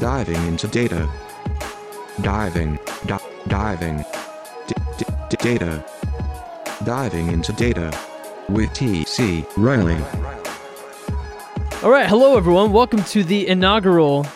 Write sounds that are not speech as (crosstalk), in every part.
Diving into data. Diving. Di- diving. D- d- data. Diving into data. With T.C. Riley. All right, hello everyone. Welcome to the inaugural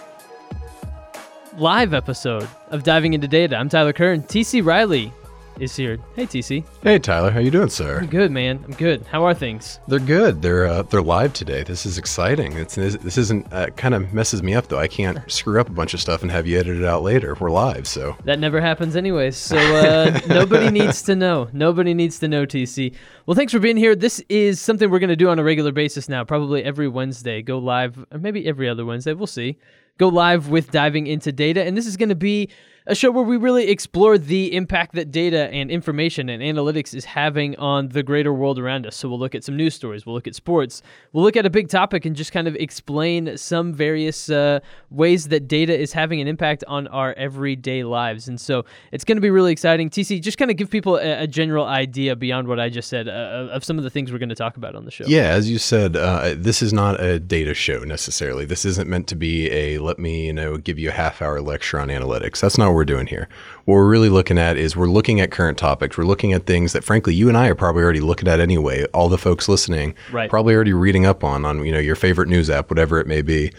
live episode of Diving into Data. I'm Tyler Kern. TC Riley is here. Hey TC. Hey Tyler, how you doing, sir? I'm good, man. I'm good. How are things? They're good. They're uh, they're live today. This is exciting. It's this, isn't uh, kind of messes me up though. I can't (laughs) screw up a bunch of stuff and have you edit it out later. We're live, so That never happens anyways. So uh, (laughs) nobody needs to know. Nobody needs to know TC. Well, thanks for being here. This is something we're going to do on a regular basis now, probably every Wednesday. Go live, or maybe every other Wednesday. We'll see. Go live with diving into data, and this is going to be a show where we really explore the impact that data and information and analytics is having on the greater world around us. So we'll look at some news stories, we'll look at sports, we'll look at a big topic and just kind of explain some various uh, ways that data is having an impact on our everyday lives. And so it's going to be really exciting. TC, just kind of give people a, a general idea beyond what I just said uh, of some of the things we're going to talk about on the show. yeah, as you said, uh, this is not a data show necessarily. This isn't meant to be a let me you know give you a half hour lecture on analytics. That's not we're doing here. What we're really looking at is we're looking at current topics. We're looking at things that frankly you and I are probably already looking at anyway. All the folks listening, Right. probably already reading up on on you know your favorite news app, whatever it may be.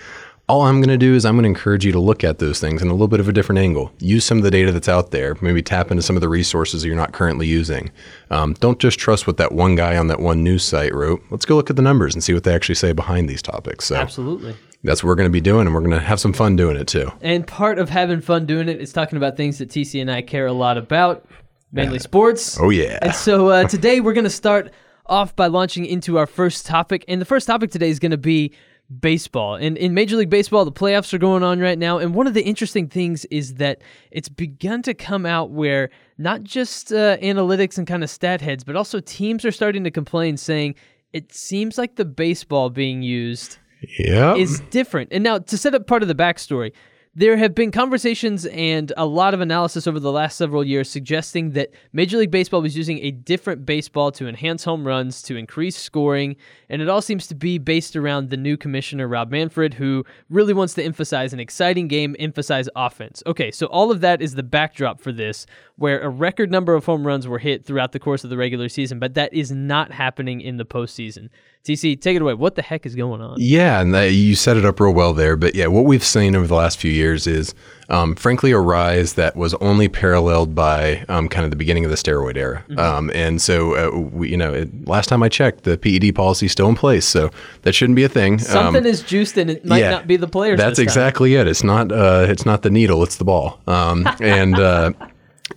All I'm going to do is I'm going to encourage you to look at those things in a little bit of a different angle. Use some of the data that's out there. Maybe tap into some of the resources that you're not currently using. Um, don't just trust what that one guy on that one news site wrote. Let's go look at the numbers and see what they actually say behind these topics. So Absolutely. That's what we're going to be doing, and we're going to have some fun doing it too. And part of having fun doing it is talking about things that TC and I care a lot about, mainly sports. Oh yeah. And so uh, (laughs) today we're going to start off by launching into our first topic. And the first topic today is going to be baseball. And in Major League Baseball, the playoffs are going on right now. And one of the interesting things is that it's begun to come out where not just uh, analytics and kind of stat heads, but also teams are starting to complain, saying it seems like the baseball being used Yeah. is different. And now, to set up part of the backstory, there have been conversations and a lot of analysis over the last several years suggesting that Major League Baseball was using a different baseball to enhance home runs, to increase scoring, and it all seems to be based around the new commissioner, Rob Manfred, who really wants to emphasize an exciting game, emphasize offense. Okay, so all of that is the backdrop for this, where a record number of home runs were hit throughout the course of the regular season, but that is not happening in the postseason. TC, take it away. What the heck is going on? Yeah, and that, you set it up real well there. But yeah, what we've seen over the last few years is, um, frankly, a rise that was only paralleled by um, kind of the beginning of the steroid era. Mm-hmm. Um, and so, uh, we, you know, it, last time I checked, the PED policy is still in place, so that shouldn't be a thing. Um, Something is juiced and it might yeah, not be the players. That's exactly it. It's not. Uh, it's not the needle. It's the ball. Um, (laughs) and uh,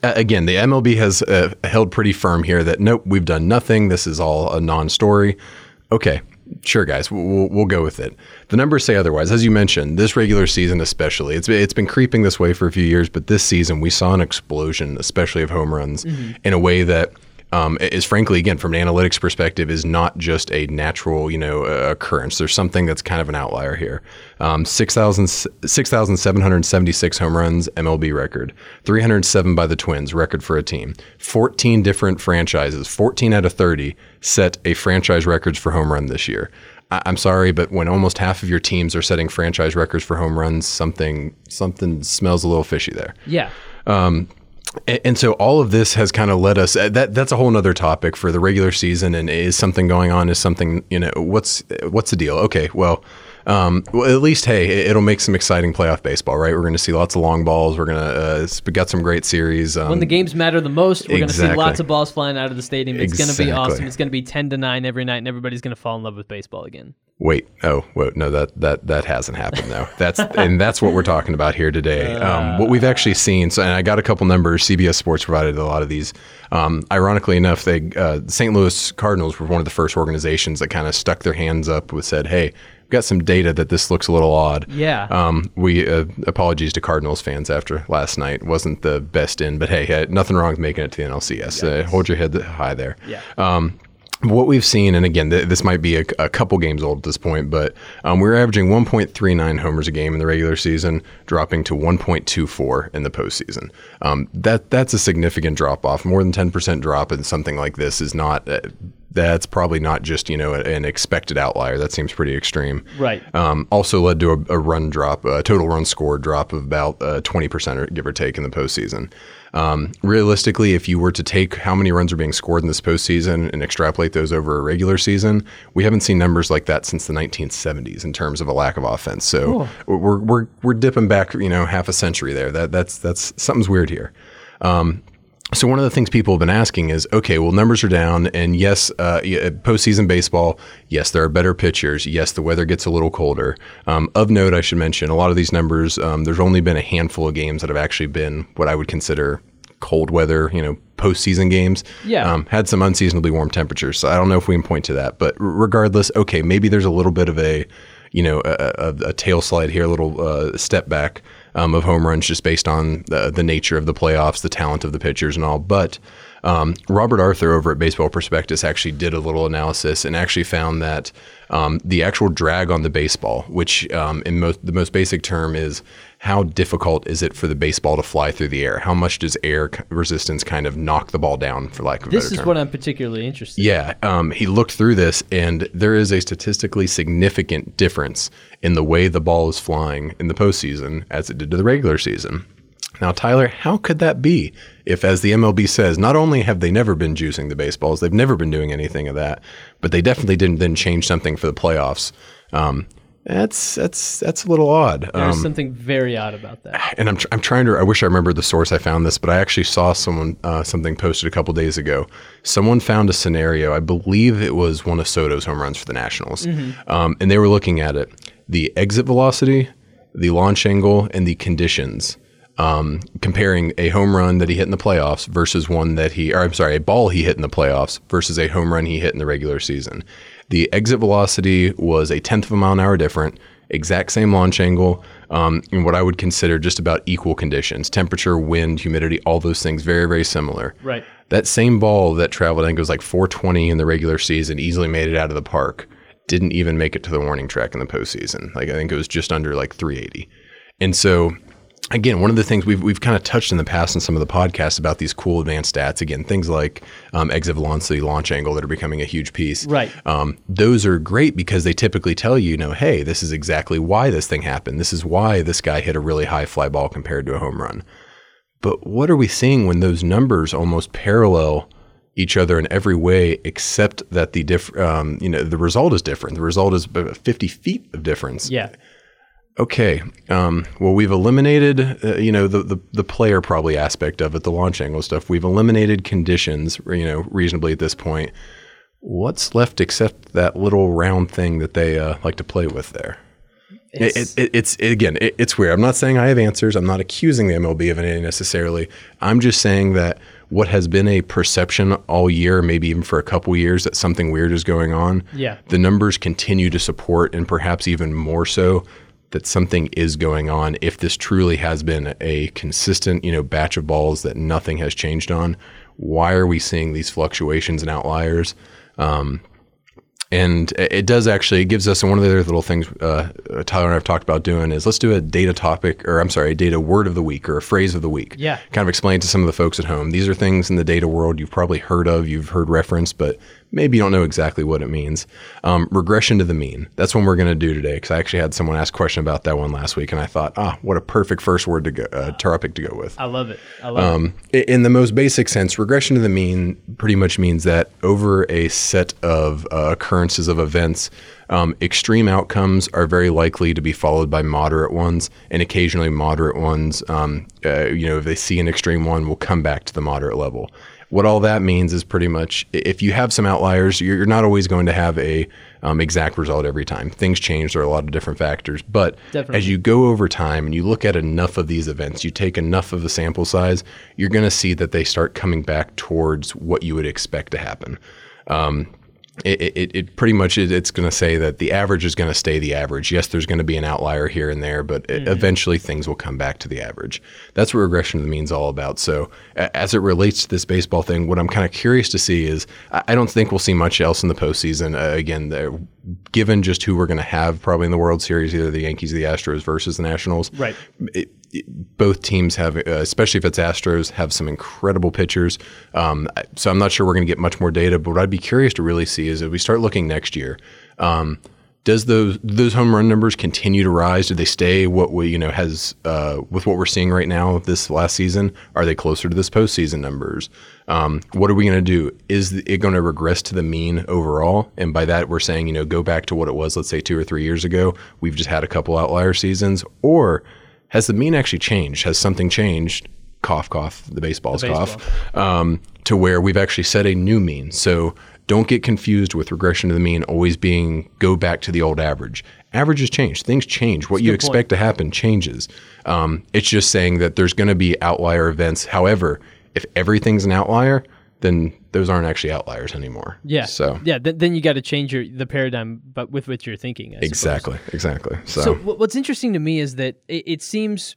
again, the MLB has uh, held pretty firm here that nope, we've done nothing. This is all a non-story. Okay. Sure, guys, we'll, we'll, we'll go with it. The numbers say otherwise. As you mentioned, this regular season, especially, it's it's been creeping this way for a few years, but this season we saw an explosion, especially of home runs, in a way that um, is frankly, again, from an analytics perspective, is not just a natural, you know, uh, occurrence. There's something that's kind of an outlier here. Um, 6,000 6,776 home runs, MLB record. 307 by the Twins, record for a team. 14 different franchises, 14 out of 30 set a franchise records for home run this year. I- I'm sorry, but when almost half of your teams are setting franchise records for home runs, something something smells a little fishy there. Yeah. And, so all of this has kind of led us. uh, That that's a whole other topic for the regular season. And is something going on? Is something you know? What's what's the deal? Okay, well, um, well at least hey, it- it'll make some exciting playoff baseball, right? We're going to see lots of long balls. We're gonna uh, s- got some great series. Um, When the games matter the most, we're going to see exactly. lots of balls flying out of the stadium. It's going to be awesome. It's going to be 10 to 9 every night, and everybody's going to fall in love with baseball again. Wait, oh, wait, no, that that that hasn't happened though. (laughs) That's and that's what we're talking about here today. Um, what we've actually seen. So, and I got a couple numbers. CBS Sports provided a lot of these. Um, ironically enough, they uh, St. Louis Cardinals were one of the first organizations that kind of stuck their hands up with said, "Hey, got some data that this looks a little odd." Yeah. Um, we uh, apologies to Cardinals fans after last night wasn't the best in, but hey, uh, nothing wrong with making it to the NLCS. Uh, hold your head high there. Yeah. Um, what we've seen, and again, th- this might be a, a couple games old at this point, but um, we were averaging 1.39 homers a game in the regular season, dropping to 1.24 in the postseason. Um, that that's a significant drop off. More than 10% drop in something like this is not uh, that's probably not just you know an expected outlier. That seems pretty extreme. Right. Um, also led to a, a run drop, a total run score drop of about uh, twenty percent, give or take, in the postseason. Um, realistically, if you were to take how many runs are being scored in this postseason and extrapolate those over a regular season, we haven't seen numbers like that since the 1970s in terms of a lack of offense. So we're, we're we're dipping back, you know, half a century there. That that's that's something's weird here. Um, so one of the things people have been asking is, okay, well, numbers are down, and yes, uh, postseason baseball, yes, there are better pitchers. Yes, the weather gets a little colder. Um, of note, I should mention, a lot of these numbers, um, there's only been a handful of games that have actually been what I would consider cold weather, you know, postseason games. Yeah. Um, had some unseasonably warm temperatures. So I don't know if we can point to that, but regardless, okay, maybe there's a little bit of a, you know, a, a, a tail slide here, a little uh, step back um, of home runs just based on the, the nature of the playoffs, the talent of the pitchers, and all. But um, Robert Arthur over at Baseball Prospectus actually did a little analysis and actually found that um, the actual drag on the baseball, which um, in most the most basic term is how difficult is it for the baseball to fly through the air? How much does air resistance kind of knock the ball down, for lack of a term. this better is what I'm particularly interested. Yeah, um, he looked through this, and there is a statistically significant difference in the way the ball is flying in the postseason as it did to the regular season. Now, Tyler, how could that be? If, as the MLB says, not only have they never been juicing the baseballs, they've never been doing anything of that, but they definitely didn't then change something for the playoffs. Um, that's that's that's a little odd. There's Um, something very odd about that. and I'm, tr- I'm trying to i wish i remembered the source i found this but i actually saw someone uh, something posted a couple days ago someone found a scenario i believe it was one of soto's home runs for the nationals um, and they were looking at it the exit velocity the launch angle and the conditions um, comparing a home run that he hit in the playoffs versus one that he or i'm sorry a ball he hit in the playoffs versus a home run he hit in the regular season the exit velocity was a tenth of a mile an hour different exact same launch angle um, in what I would consider just about equal conditions temperature, wind, humidity, all those things very, very similar. Right. That same ball that traveled, I think it was like 420 in the regular season, easily made it out of the park, didn't even make it to the warning track in the postseason. Like I think it was just under like 380. And so again, one of the things we've we've kind of touched in the past in some of the podcasts about these cool advanced stats. Again, things like um, exit velocity, launch angle that are becoming a huge piece. Right. Um, those are great because they typically tell you, you know, hey, this is exactly why this thing happened. This is why this guy hit a really high fly ball compared to a home run. But what are we seeing when those numbers almost parallel each other in every way, except that the diff, um, you know, the result is different. The result is 50 feet of difference Yeah. Okay, um, well, we've eliminated, uh, you know, the, the the player probably aspect of it, the launch angle stuff. We've eliminated conditions, you know, reasonably at this point. What's left except that little round thing that they uh, like to play with there? It's- it, it, it's it, again, it, it's weird. I'm not saying I have answers. I'm not accusing the MLB of anything necessarily. I'm just saying that what has been a perception all year, maybe even for a couple years, that something weird is going on. Yeah. the numbers continue to support, and perhaps even more so, that something is going on. If this truly has been a consistent, you know, batch of balls that nothing has changed on, why are we seeing these fluctuations and outliers? Um, and it does actually, it gives us one of the other little things uh, Tyler and I have talked about doing is let's do a data topic, or I'm sorry, a data word of the week or a phrase of the week. Yeah. Kind of explain to some of the folks at home. These are things in the data world you've probably heard of, you've heard reference, but maybe you don't know exactly what it means. Um, regression to the mean. That's what we're going to do today because I actually had someone ask a question about that one last week, and I thought, ah, what a perfect first word to go, uh, topic to go with. I love it. I love it. Um, i- in the most basic sense, regression to the mean pretty much means that over a set of uh, occurrences of events, um, extreme outcomes are very likely to be followed by moderate ones, and occasionally moderate ones, um, uh, you know, if they see an extreme one, will come back to the moderate level. What all that means is pretty much if you have some outliers, you're you're not always going to have a um, exact result every time. Things change. There are a lot of different factors, but Definitely. as you go over time and you look at enough of these events, you take enough of the sample size, you're going to see that they start coming back towards what you would expect to happen. Um, it, it, it pretty much is, it's going to say that the average is going to stay the average. Yes, there's going to be an outlier here and there, but it- eventually things will come back to the average. That's what regression to the mean is all about. So, a- as it relates to this baseball thing, what I'm kind of curious to see is I I don't think we'll see much else in the postseason. Uh, again, the, given just who we're going to have probably in the World Series, either the Yankees or the Astros versus the Nationals, Right. it, both teams have, uh, especially if it's Astros, have some incredible pitchers. Um, so I'm not sure we're going to get much more data, but what I'd be curious to really see is if we start looking next year. Um, does those those home run numbers continue to rise? Do they stay what we you know has uh, with what we're seeing right now this last season? Are they closer to this postseason numbers? Um, what are we going to do? Is it going to regress to the mean overall? And by that we're saying you know go back to what it was, let's say two or three years ago. We've just had a couple outlier seasons, or has the mean actually changed? Has something changed? Cough, cough. The baseball's baseball. cough. Um, to where we've actually set a new mean. So don't get confused with regression to the mean always being go back to the old average. Averages change. Things change. What you good point. expect to happen changes. Um, it's just saying that there's going to be outlier events. However, if everything's an outlier, then those aren't actually outliers anymore. Yeah. So yeah, th- then you got to change your the paradigm, but with which you're thinking. I suppose. exactly, exactly. So, So wh- what's interesting to me is that it, it seems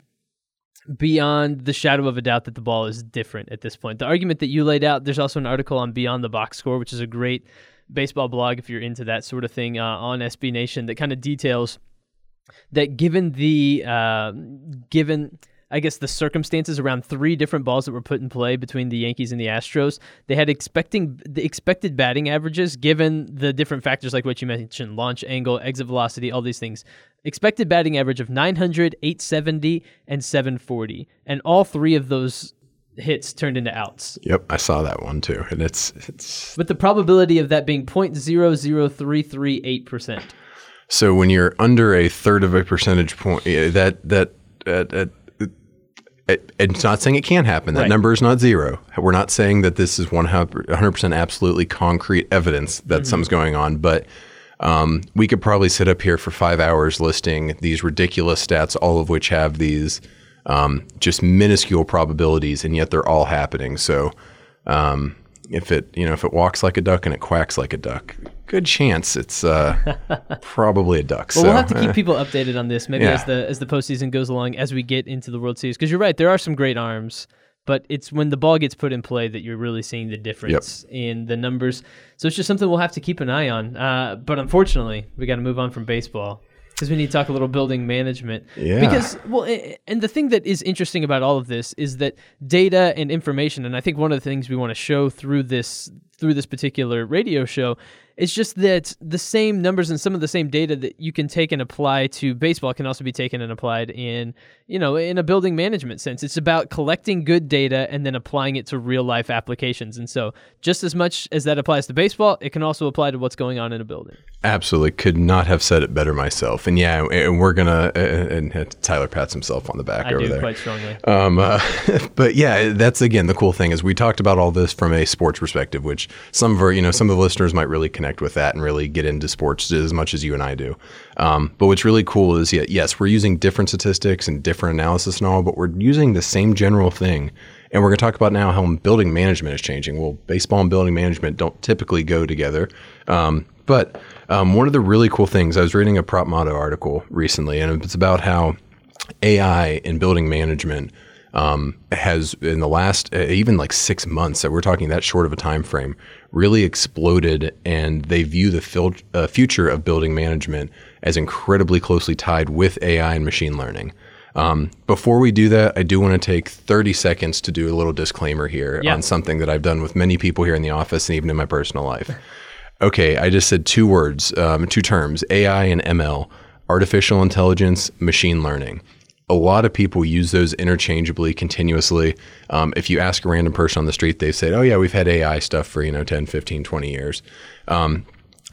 beyond the shadow of a doubt that the ball is different at this point. The argument that you laid out, there's also an article on Beyond the Box Score, which is a great baseball blog if you're into that sort of thing uh, on SB Nation that kind of details that given the uh, given I guess the circumstances around three different balls that were put in play between the Yankees and the Astros, they had expecting the expected batting averages given the different factors like what you mentioned, launch angle, exit velocity, all these things. Expected batting average of 900, 870, and 740, and all three of those hits turned into outs. yep, I saw that one too, and it's it's With the probability of that being 0.00338%. So when you're under a third of a percentage point, that that uh, it, it's not saying it can't happen. That Right. number is not zero. We're not saying that this is 100 percent absolutely concrete evidence that something's going on, but. Um, we could probably sit up here for five hours listing these ridiculous stats, all of which have these um, just minuscule probabilities, and yet they're all happening. So, um, if it you know if it walks like a duck and it quacks like a duck, good chance it's uh, (laughs) probably a duck. Well, so we'll have to keep eh. people updated on this, maybe Yeah. as the as the postseason goes along, as we get into the World Series. Because you're right, there are some great arms, but it's when the ball gets put in play that you're really seeing the difference in the numbers. So it's just something we'll have to keep an eye on. Uh, but unfortunately, we got to move on from baseball because we need to talk a little building management. Yeah. Because well, and the thing that is interesting about all of this is that data and information, and I think one of the things we want to show through this through this particular radio show is just that the same numbers and some of the same data that you can take and apply to baseball can also be taken and applied in you know in a building management sense. It's about collecting good data and then applying it to real life applications. And so just as much as that applies to baseball it can also apply to what's going on in a building. Absolutely, could not have said it better myself. And yeah, and we're gonna and and Tyler pats himself on the back i over do there. quite strongly. Um, uh, (laughs) but yeah, that's again the cool thing is we talked about all this from a sports perspective, which some of our you know some of the listeners might really connect with that and really get into sports as much as you and I do. Um, but what's really cool is yeah, yes, we're using different statistics and different analysis and all, but we're using the same general thing. And we're going to talk about now how building management is changing. Well, baseball and building management don't typically go together. Um, but um, one of the really cool things, I was reading a PropModo article recently, and it's about how AI in building management um, has in the last uh, even like six months that we're talking that short of a time frame really exploded and they view the fil- uh, future of building management as incredibly closely tied with AI and machine learning. Um, before we do that, I do want to take 30 seconds to do a little disclaimer here Yeah. on something that I've done with many people here in the office and even in my personal life. Okay, I just said two words, um, two terms AI and ML, artificial intelligence, machine learning. A lot of people use those interchangeably, continuously. Um, if you ask a random person on the street, they say, oh, yeah, we've had AI stuff for, you know, 10, 15, 20 years. Um,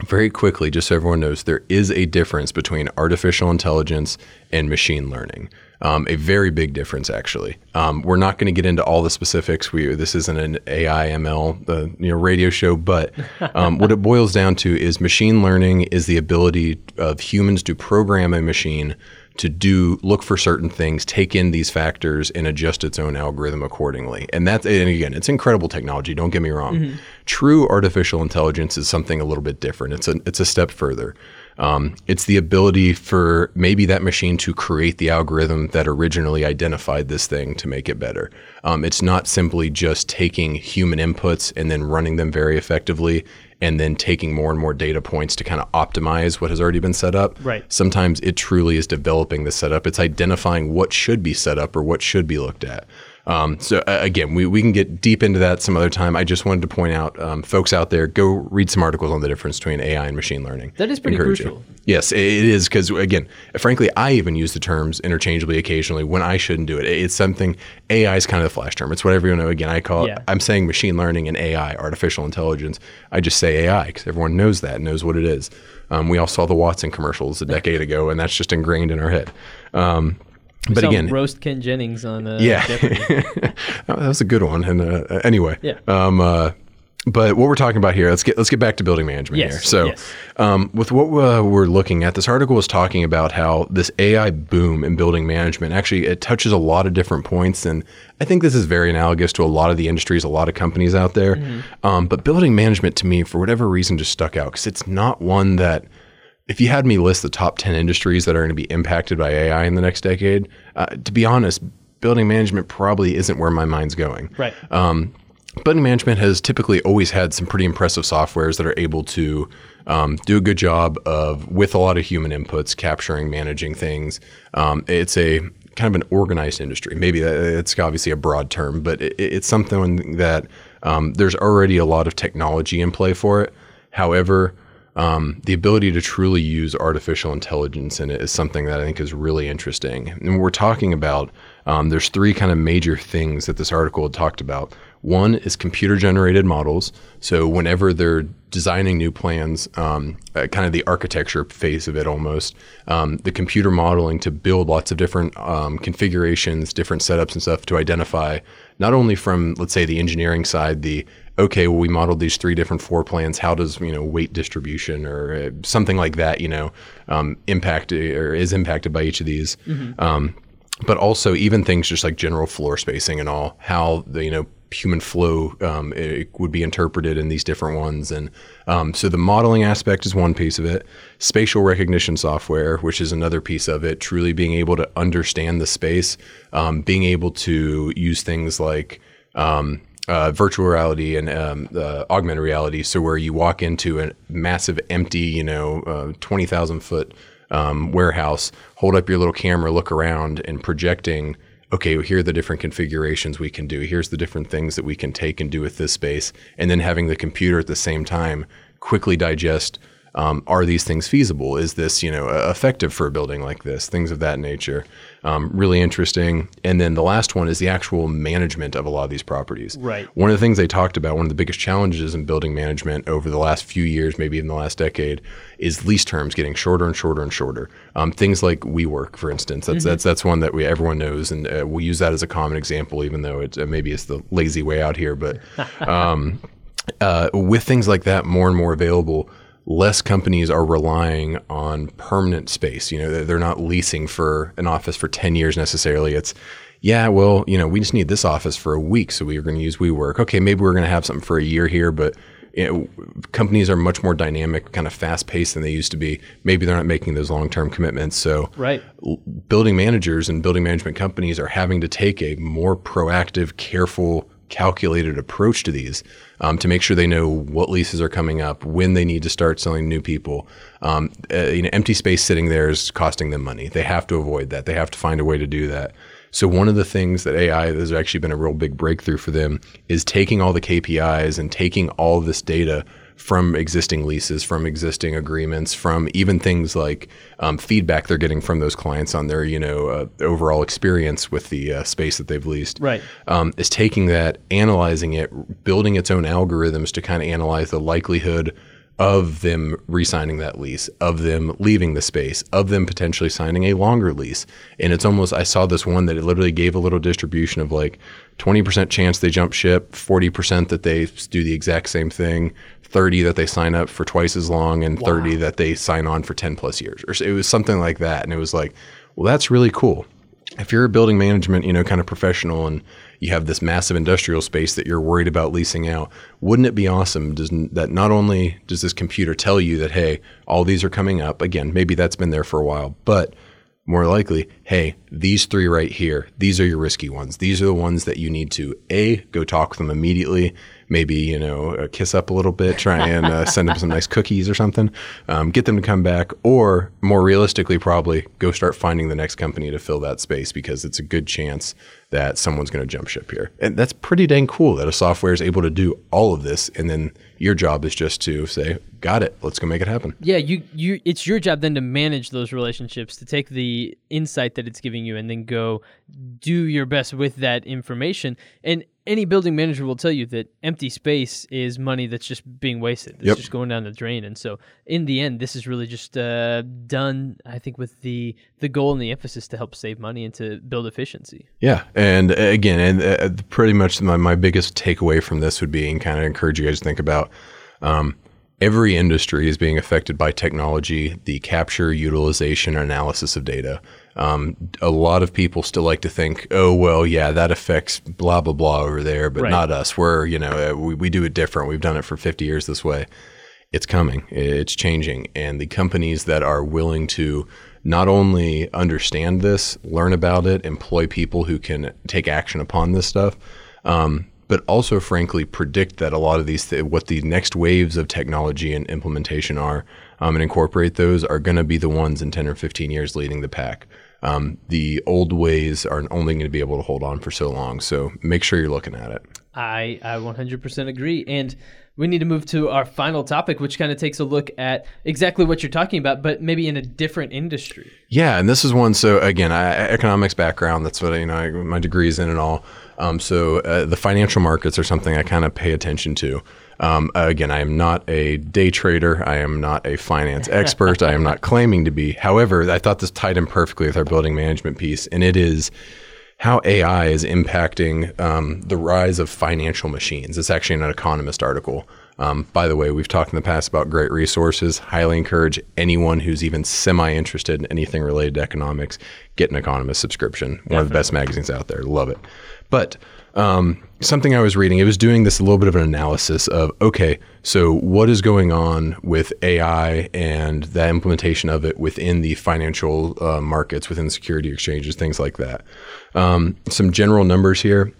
very quickly, just so everyone knows, there is a difference between artificial intelligence and machine learning. Um, a very big difference, actually. Um, we're not going to get into all the specifics. We this isn't an AI ML uh, you know radio show, but um, what it boils down to is machine learning is the ability of humans to program a machine to do look for certain things, take in these factors, and adjust its own algorithm accordingly. And that's and again, it's incredible technology. Don't get me wrong. True artificial intelligence is something a little bit different. It's a it's a step further. Um, it's the ability for maybe that machine to create the algorithm that originally identified this thing to make it better. Um, it's not simply just taking human inputs and then running them very effectively. And then taking more and more data points to kind of optimize what has already been set up. Right. Sometimes it truly is developing the setup. It's identifying what should be set up or what should be looked at. Um, so uh, again, we, we can get deep into that some other time. I just wanted to point out, um, folks out there, go read some articles on the difference between AI and machine learning. That is pretty Encourage you. crucial. Yes, it is because again, frankly, I even use the terms interchangeably occasionally when I shouldn't do it. It's something AI is kind of the flash term. It's whatever you know. Again, I call Yeah. it. I'm saying machine learning and AI, artificial intelligence. I just say AI because everyone knows that, knows what it is. Um, we all saw the Watson commercials a decade ago, and that's just ingrained in our head. Um, but again, roast Ken Jennings on uh, yeah, (laughs) that was a good one. And uh, anyway, Yeah. Um, uh, but what we're talking about here, let's get let's get back to building management Yes, here. So, yes. um, with what uh, we're looking at, this article was talking about how this AI boom in building management actually it touches a lot of different points, and I think this is very analogous to a lot of the industries, a lot of companies out there. Mm-hmm. Um, but building management to me, for whatever reason, just stuck out because it's not one that if you had me list the top 10 industries that are going to be impacted by AI in the next decade, uh, to be honest, building management probably isn't where my mind's going. right. Um, building management has typically always had some pretty impressive softwares that are able to um, do a good job of, with a lot of human inputs, capturing, managing things. Um, it's a kind of an organized industry. Maybe that, it's obviously a broad term, but it, it's something that um, there's already a lot of technology in play for it. However, um, the ability to truly use artificial intelligence in it is something that I think is really interesting. And we're talking about, um, there's three kind of major things that this article had talked about. One is computer generated models. So whenever they're designing new plans, um, uh, kind of the architecture phase of it almost, um, the computer modeling to build lots of different um, configurations, different setups and stuff to identify not only from, let's say, the engineering side, the okay, well, we modeled these three different floor plans. How does you know weight distribution or uh, something like that, you know, um, impact or is impacted by each of these? Um, but also even things just like general floor spacing and all, how the you know human flow um, it would be interpreted in these different ones, and um, so the modeling aspect is one piece of it. Spatial recognition software, which is another piece of it, truly being able to understand the space, um, being able to use things like um, uh, virtual reality and um, uh, augmented reality. So where you walk into a massive empty, you know, uh, twenty thousand foot um, warehouse, hold up your little camera, look around, and projecting. Okay, well, here are the different configurations we can do. Here's the different things that we can take and do with this space, and then having the computer at the same time quickly digest um, are these things feasible? Is this you know effective for a building like this? Things of that nature. Um, really interesting. And then the last one is the actual management of a lot of these properties. Right. One of the things they talked about, one of the biggest challenges in building management over the last few years, maybe even the last decade, is lease terms getting shorter and shorter and shorter. Um, things like WeWork, for instance, that's that's that's one that we everyone knows, and uh, we use that as a common example, even though it uh, maybe it's the lazy way out here. But (laughs) um, uh, with things like that more and more available, less companies are relying on permanent space. You know, they're- they're not leasing for an office for 10 years necessarily. It's, yeah, well, you know, we just need this office for a week, so we are going to use WeWork. Okay, maybe we're going to have something for a year here, but you know, companies are much more dynamic, kind of fast paced than they used to be. Maybe they're not making those long term commitments. So, Right. building managers and building management companies are having to take a more proactive, careful, calculated approach to these um, to make sure they know what leases are coming up, when they need to start selling new people. Um, uh, you know, empty space sitting there is costing them money. They have to avoid that. They have to find a way to do that. So one of the things that AI has actually been a real big breakthrough for them is taking all the KPIs and taking all this data from existing leases, from existing agreements, from even things like um, feedback they're getting from those clients on their, you know, uh, overall experience with the uh, space that they've leased. Right. Um, is taking that, analyzing it, building its own algorithms to kind of analyze the likelihood of them re-signing that lease, of them leaving the space, of them potentially signing a longer lease. And it's almost I saw this one that it literally gave a little distribution of like 20% chance they jump ship, 40% that they do the exact same thing, 30 that they sign up for twice as long and 30 that they sign on for 10 plus years. Or so- it was something like that and it was like, well that's really cool if you're a building management, you know, kind of professional and you have this massive industrial space that you're worried about leasing out, wouldn't it be awesome does, that not only does this computer tell you that, hey, all these are coming up, again, maybe that's been there for a while, but more likely, hey, these three right here, these are your risky ones. These are the ones that you need to A, go talk with them immediately, maybe you know uh, kiss up a little bit, try and uh, send them some nice cookies or something, um, get them to come back, or more realistically, probably go start finding the next company to fill that space because it's a good chance that someone's going to jump ship here, and that's pretty dang cool that a software is able to do all of this, and then your job is just to say, "Got it, let's go make it happen." Yeah, you you it's your job then to manage those relationships, to take the insight that it's giving you and then go do your best with that information. And any building manager will tell you that empty space is money that's just being wasted. It's Yep. just going down the drain. And so in the end, this is really just uh, done, I think, with the the goal and the emphasis to help save money and to build efficiency. Yeah, and uh, again, and uh, pretty much my, my biggest takeaway from this would be and kind of encourage you guys to think about. Um, every industry is being affected by technology, the capture, utilization, analysis of data. Um, a lot of people still like to think, oh well, yeah, that affects blah blah blah over there, but Right. not us. We're you know uh, we, we do it different. We've done it for 50 years this way. It's coming. It's changing, and the companies that are willing to not only understand this, learn about it, employ people who can take action upon this stuff, um, but also, frankly, predict that a lot of these, th- what the next waves of technology and implementation are, um, and incorporate those are going to be the ones in 10 or 15 years leading the pack. Um, the old ways are only going to be able to hold on for so long. So make sure you're looking at it. I, I 100% agree. And we need to move to our final topic, which kind of takes a look at exactly what you're talking about, but maybe in a different industry. Yeah, and this is one. So again, I, economics background. That's what you know. I, my degree's in and all. Um, so uh, the financial markets are something I kind of pay attention to. Um, again, I am not a day trader. I am not a finance (laughs) expert. I am not claiming to be. However, I thought this tied in perfectly with our building management piece, and it is how AI is impacting um, the rise of financial machines. It's actually an Economist article. Um, by the way, we've talked in the past about great resources. Highly encourage anyone who's even semi interested in anything related to economics, get an Economist subscription. One of the best magazines out there. Love it. But um, something I was reading, it was doing this a little bit of an analysis of okay, so what is going on with AI and the implementation of it within the financial uh, markets, within security exchanges, things like that. Um, some general numbers here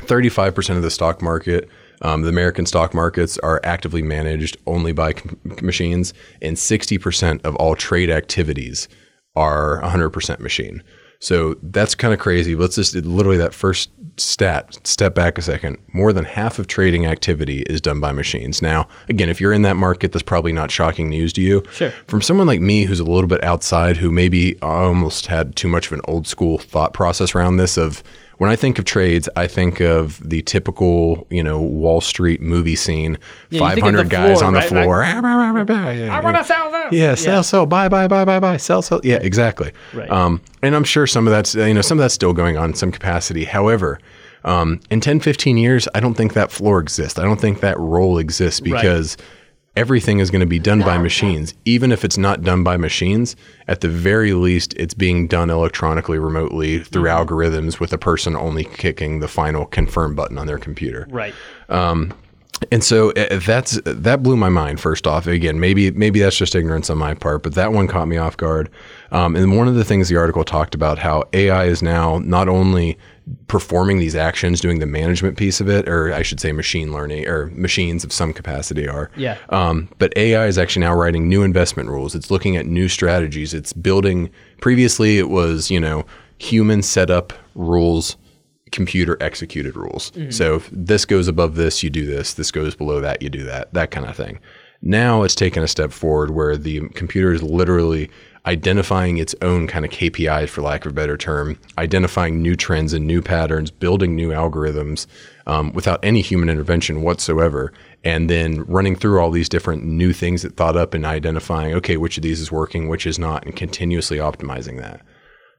35% of the stock market. Um, the American stock markets are actively managed only by com- machines, and 60% of all trade activities are 100% machine. So that's kind of crazy. Let's just literally that first stat, step back a second. More than half of trading activity is done by machines. Now, again, if you're in that market, that's probably not shocking news to you. Sure. From someone like me who's a little bit outside, who maybe almost had too much of an old school thought process around this of when I think of trades, I think of the typical, you know, Wall Street movie scene. Yeah, you think of 500 guys floor, on the right? floor. I want to sell this. yeah, sell, sell, buy, buy, buy, buy, buy, sell, sell. Yeah, exactly. Right. Um, and I'm sure some of that's you know some of that's still going on in some capacity. However, um, in 10, 15 years, I don't think that floor exists. I don't think that role exists because everything is going to be done by machines. Even if it's not done by machines, at the very least, it's being done electronically, remotely through algorithms, with a person only kicking the final confirm button on their computer. Right. And so uh, that's that blew my mind. First off, again, maybe maybe that's just ignorance on my part, but that one caught me off guard. Um, and one of the things the article talked about how AI is now not only performing these actions, doing the management piece of it, or I should say, machine learning or machines of some capacity are. Yeah. Um, but AI is actually now writing new investment rules. It's looking at new strategies. It's building. Previously, it was you know human setup rules computer executed rules. So if this goes above this, you do this. This goes below that, you do that. That kind of thing. Now it's taken a step forward where the computer is literally identifying its own kind of KPIs, for lack of a better term, identifying new trends and new patterns, building new algorithms um, without any human intervention whatsoever, and then running through all these different new things it thought up and identifying, okay, which of these is working, which is not, and continuously optimizing that.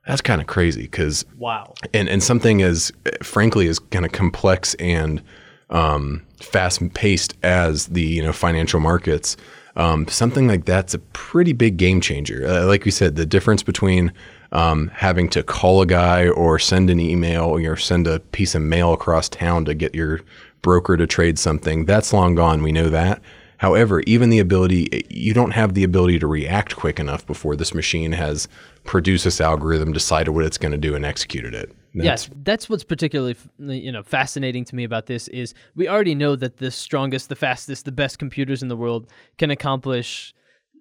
That's kind of crazy because Wow. and and something as frankly as kind of complex and um, fast paced as the you know financial markets, um, something like that's a pretty big game changer. Uh, like we said, the difference between um, having to call a guy or send an email or send a piece of mail across town to get your broker to trade something that's long gone. We know that. However, even the ability, you don't have the ability to react quick enough before this machine has produced this algorithm, decided what it's going to do, and executed it. Yes, that's what's particularly you know fascinating to me about this is we already know that the strongest, the fastest, the best computers in the world can accomplish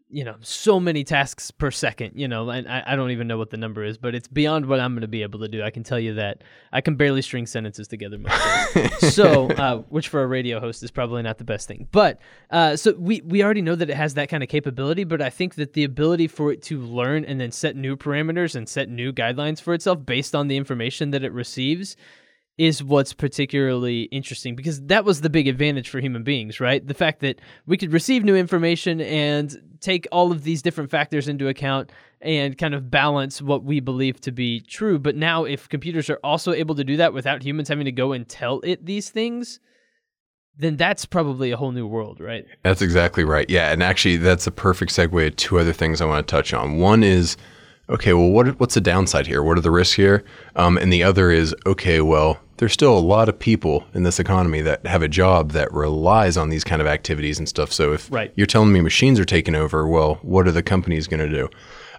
you know so many tasks per second you know and I, I don't even know what the number is but it's beyond what i'm going to be able to do. I can tell you that i can barely string sentences together (laughs) so uh, which for a radio host is probably not the best thing. But uh, so we, we already know that it has that kind of capability but i think that the ability for it to learn and then set new parameters and set new guidelines for itself based on the information that it receives is what's particularly interesting because that was the big advantage for human beings, right? The fact that we could receive new information and take all of these different factors into account and kind of balance what we believe to be true. But now, if computers are also able to do that without humans having to go and tell it these things, then that's probably a whole new world, right? That's exactly right. Yeah. And actually, that's a perfect segue to two other things I want to touch on. One is, okay, well, what, what's the downside here? What are the risks here? Um, and the other is, okay, well, there's still a lot of people in this economy that have a job that relies on these kind of activities and stuff. So if right. you're telling me machines are taking over, well, what are the companies going to do?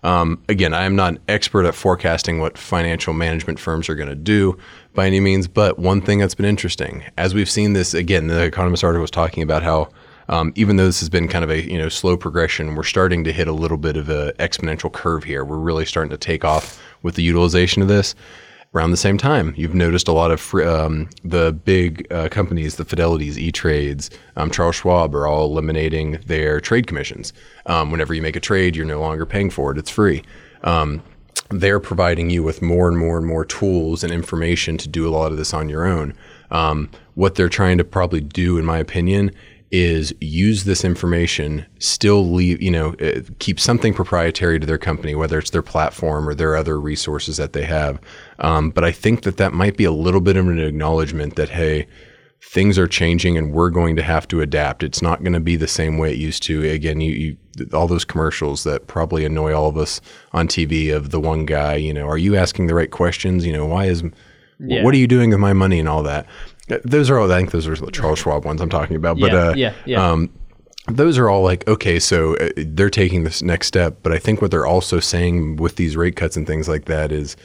Um, again, I am not an expert at forecasting what financial management firms are going to do by any means, but one thing that's been interesting, as we've seen this again, the Economist article was talking about how um, even though this has been kind of a you know slow progression, we're starting to hit a little bit of an exponential curve here. We're really starting to take off with the utilization of this around the same time, you've noticed a lot of um, the big uh, companies, the Fidelities, E Trades, um, Charles Schwab, are all eliminating their trade commissions. Um, whenever you make a trade, you're no longer paying for it; it's free. Um, they're providing you with more and more and more tools and information to do a lot of this on your own. Um, what they're trying to probably do, in my opinion, is use this information, still leave, you know, uh, keep something proprietary to their company, whether it's their platform or their other resources that they have. Um, but I think that that might be a little bit of an acknowledgement that, hey, things are changing and we're going to have to adapt. It's not going to be the same way it used to. Again, you, you, all those commercials that probably annoy all of us on TV of the one guy, you know, are you asking the right questions? You know, why is yeah. what are you doing with my money and all that? Those are all. I think those are the Charles Schwab ones I'm talking about. But yeah, uh, yeah, yeah. Um, those are all like okay, so uh, they're taking this next step. But I think what they're also saying with these rate cuts and things like that is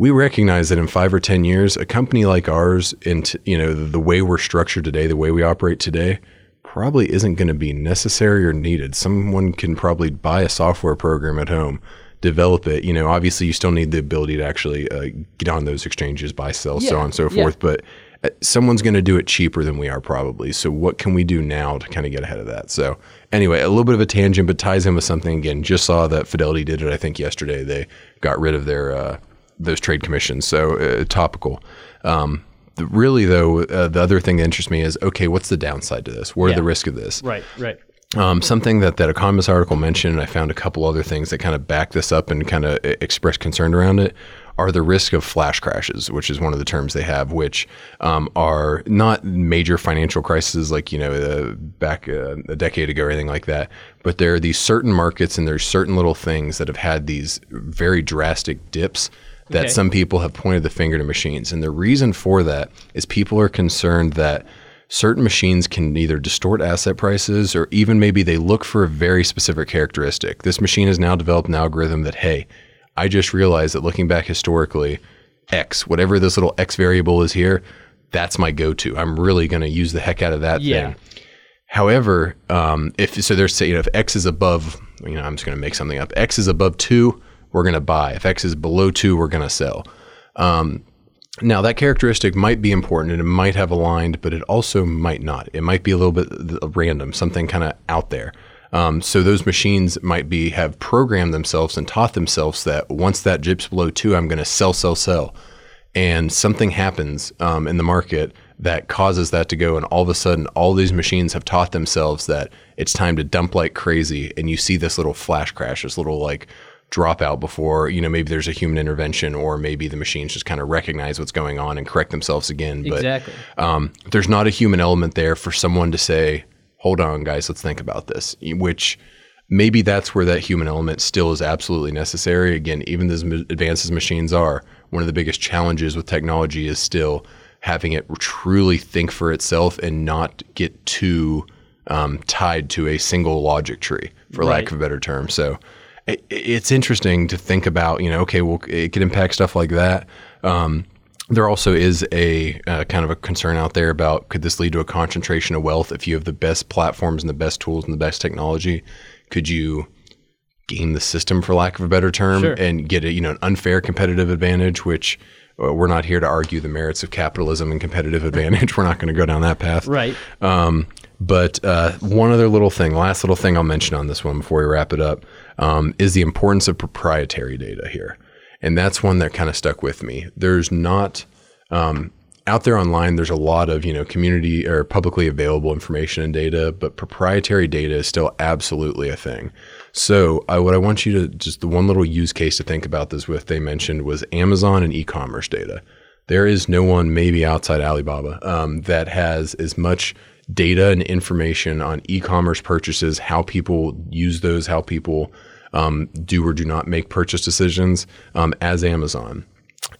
we recognize that in five or ten years, a company like ours, and you know the, the way we're structured today, the way we operate today, probably isn't going to be necessary or needed. Someone can probably buy a software program at home, develop it. You know, obviously you still need the ability to actually uh, get on those exchanges, buy, sell, yeah, so on and so forth. Yeah. But uh, someone's going to do it cheaper than we are probably. So what can we do now to kind of get ahead of that? So anyway, a little bit of a tangent, but ties in with something again. Just saw that Fidelity did it. I think yesterday they got rid of their uh, those trade commissions. So uh, topical. Um, the, really though, uh, the other thing that interests me is okay, what's the downside to this? What yeah. are the risks of this? Right, right. Um, something that that Economist article mentioned, I found a couple other things that kind of back this up and kind of express concern around it are the risk of flash crashes, which is one of the terms they have, which um, are not major financial crises like you know uh, back uh, a decade ago or anything like that, but there are these certain markets and there's certain little things that have had these very drastic dips that okay. some people have pointed the finger to machines, and the reason for that is people are concerned that certain machines can either distort asset prices or even maybe they look for a very specific characteristic. This machine has now developed an algorithm that, hey, I just realized that looking back historically, X, whatever this little X variable is here, that's my go to. I'm really going to use the heck out of that yeah. thing. However, um, if so, there's say, you know, if X is above, you know, I'm just going to make something up. X is above two, we're going to buy. If X is below two, we're going to sell. Um, now, that characteristic might be important and it might have aligned, but it also might not. It might be a little bit random, something kind of out there. Um, so those machines might be have programmed themselves and taught themselves that once that dips below two, I'm going to sell, sell, sell, and something happens um, in the market that causes that to go, and all of a sudden, all these machines have taught themselves that it's time to dump like crazy, and you see this little flash crash, this little like dropout before you know maybe there's a human intervention or maybe the machines just kind of recognize what's going on and correct themselves again but exactly. um, there's not a human element there for someone to say hold on, guys, let's think about this, which maybe that's where that human element still is absolutely necessary. Again, even as advanced as machines are, one of the biggest challenges with technology is still having it truly think for itself and not get too um, tied to a single logic tree, for right. lack of a better term. So it, it's interesting to think about, you know, okay, well, it can impact stuff like that. Um, there also is a uh, kind of a concern out there about could this lead to a concentration of wealth if you have the best platforms and the best tools and the best technology? Could you game the system, for lack of a better term, Sure. and get a you know an unfair competitive advantage? Which uh, we're not here to argue the merits of capitalism and competitive advantage. (laughs) we're not going to go down that path. Right. Um, but uh, one other little thing, last little thing I'll mention on this one before we wrap it up, um, is the importance of proprietary data here, and that's one that kind of stuck with me. There's not um, out there online. There's a lot of you know community or publicly available information and data, but proprietary data is still absolutely a thing. So I, what I want you to just the one little use case to think about this with they mentioned was Amazon and e-commerce data. There is no one, maybe outside Alibaba, um, that has as much data and information on e-commerce purchases, how people use those, how people um, do or do not make purchase decisions, um, as Amazon.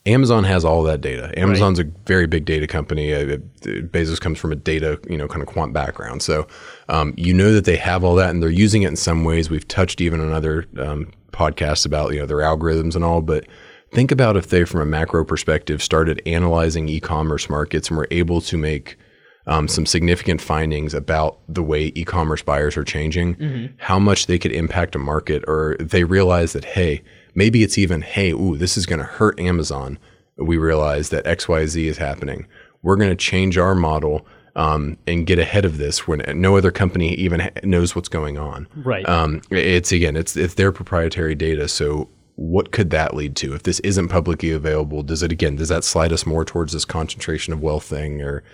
Amazon has all that data. Amazon's a very big data company. Uh, Bezos comes from a data, you know, kind of quant background. So um, you know that they have all that, and they're using it in some ways. We've touched even on other um, podcasts about you know their algorithms and all, but think about if they, from a macro perspective, started analyzing e-commerce markets and were able to make um, some significant findings about the way e-commerce buyers are changing, how much they could impact a market, or they realize that hey, maybe it's even hey, ooh, this is going to hurt Amazon. We realize that X, Y, Z is happening. We're going to change our model um, and get ahead of this when no other company even ha- knows what's going on. Right. Um, it's again, it's it's their proprietary data. So what could that lead to if this isn't publicly available? Does it again? Does that slide us more towards this concentration of wealth thing? Or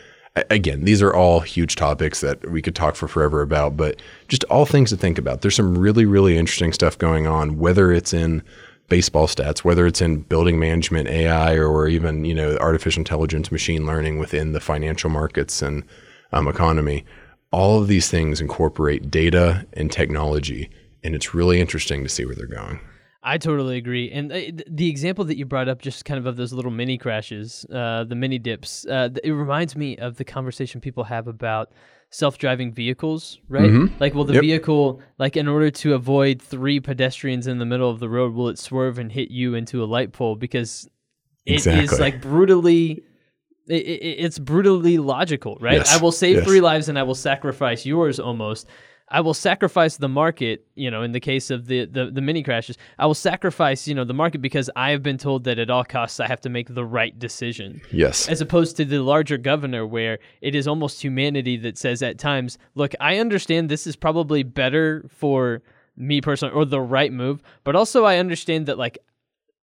again, these are all huge topics that we could talk for forever about. But just all things to think about. There's some really really interesting stuff going on. Whether it's in baseball stats, whether it's in building management, AI, or, even you know artificial intelligence, machine learning within the financial markets and um, economy. All of these things incorporate data and technology, and it's really interesting to see where they're going. I totally agree. And uh, the example that you brought up, just kind of of those little mini crashes, uh, the mini dips, uh, it reminds me of the conversation people have about self-driving vehicles, right? Like, will the Mm-hmm. Yep. vehicle, like, in order to avoid three pedestrians in the middle of the road, will it swerve and hit you into a light pole because it is Exactly. like brutally. it's brutally logical, right? Yes, I will save yes. three lives and I will sacrifice yours almost. I will sacrifice the market, you know, in the case of the, the, the mini crashes, I will sacrifice, you know, the market because I have been told that at all costs I have to make the right decision. Yes. As opposed to the larger governor, where it is almost humanity that says at times, look, I understand this is probably better for me personally or the right move, but also I understand that, like,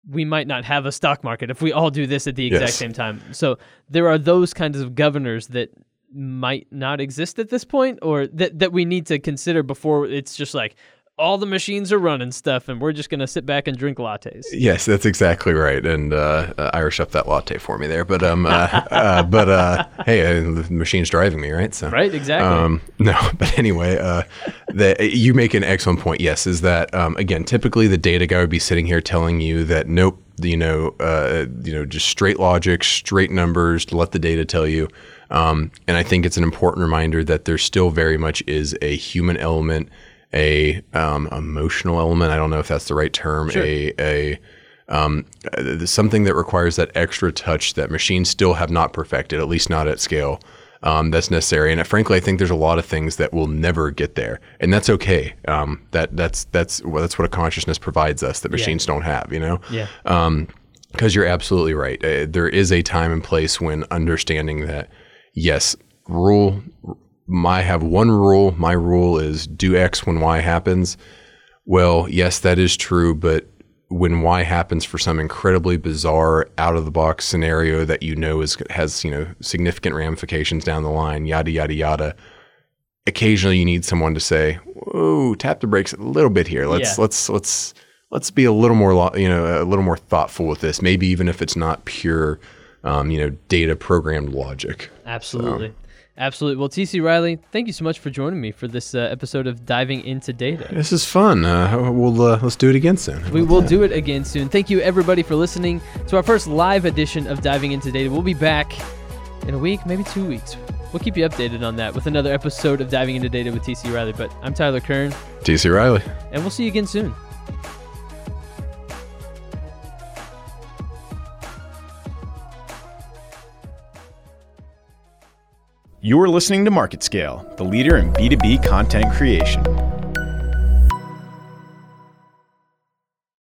we might not have a stock market if we all do this at the exact Yes. same time. So there are those kinds of governors that might not exist at this point or that, that we need to consider before it's just like all the machines are running stuff and we're just going to sit back and drink lattes. Yes, that's exactly right. And uh, uh, Irish up that latte for me there. But um, uh, uh, (laughs) but uh, hey, uh, the machine's driving me, right? So Right? Exactly. Um, (laughs) no, but anyway, uh, the, you make an excellent point. Yes, is that um, again? Typically, the data guy would be sitting here telling you that nope, you know, uh, you know, just straight logic, straight numbers. To let the data tell you. Um, and I think it's an important reminder that there still very much is a human element, a um, emotional element. I don't know if that's the right term. A a um, something that requires that extra touch that machines still have not perfected, at least not at scale. Um, that's necessary, and uh, frankly, I think there's a lot of things that will never get there, and that's okay. Um, that that's that's well, that's what a consciousness provides us that machines don't have. You know, yeah. because you're absolutely right. Uh, there is a time and place when understanding that, yes, rule. My have one rule. My rule is do X when Y happens. Well, yes, that is true, but when Y happens for some incredibly bizarre, out of the box scenario that you know is has you know significant ramifications down the line, yada yada yada. Occasionally, you need someone to say, "Whoa, tap the brakes a little bit here. Let's Yeah. let's let's let's be a little more you know a little more thoughtful with this. Maybe even if it's not pure, um, you know, data programmed logic." Absolutely. Absolutely. Well, TC Riley, thank you so much for joining me for this uh, episode of Diving into Data. This is fun. Uh, we'll uh, let's do it again soon. We will do it again soon. Thank you, everybody, for listening to our first live edition of Diving into Data. We'll be back in a week, maybe two weeks. We'll keep you updated on that with another episode of Diving into Data with TC Riley. But I'm Tyler Kern, TC Riley. and we'll see you again soon. You're listening to MarketScale, the leader in B2B content creation.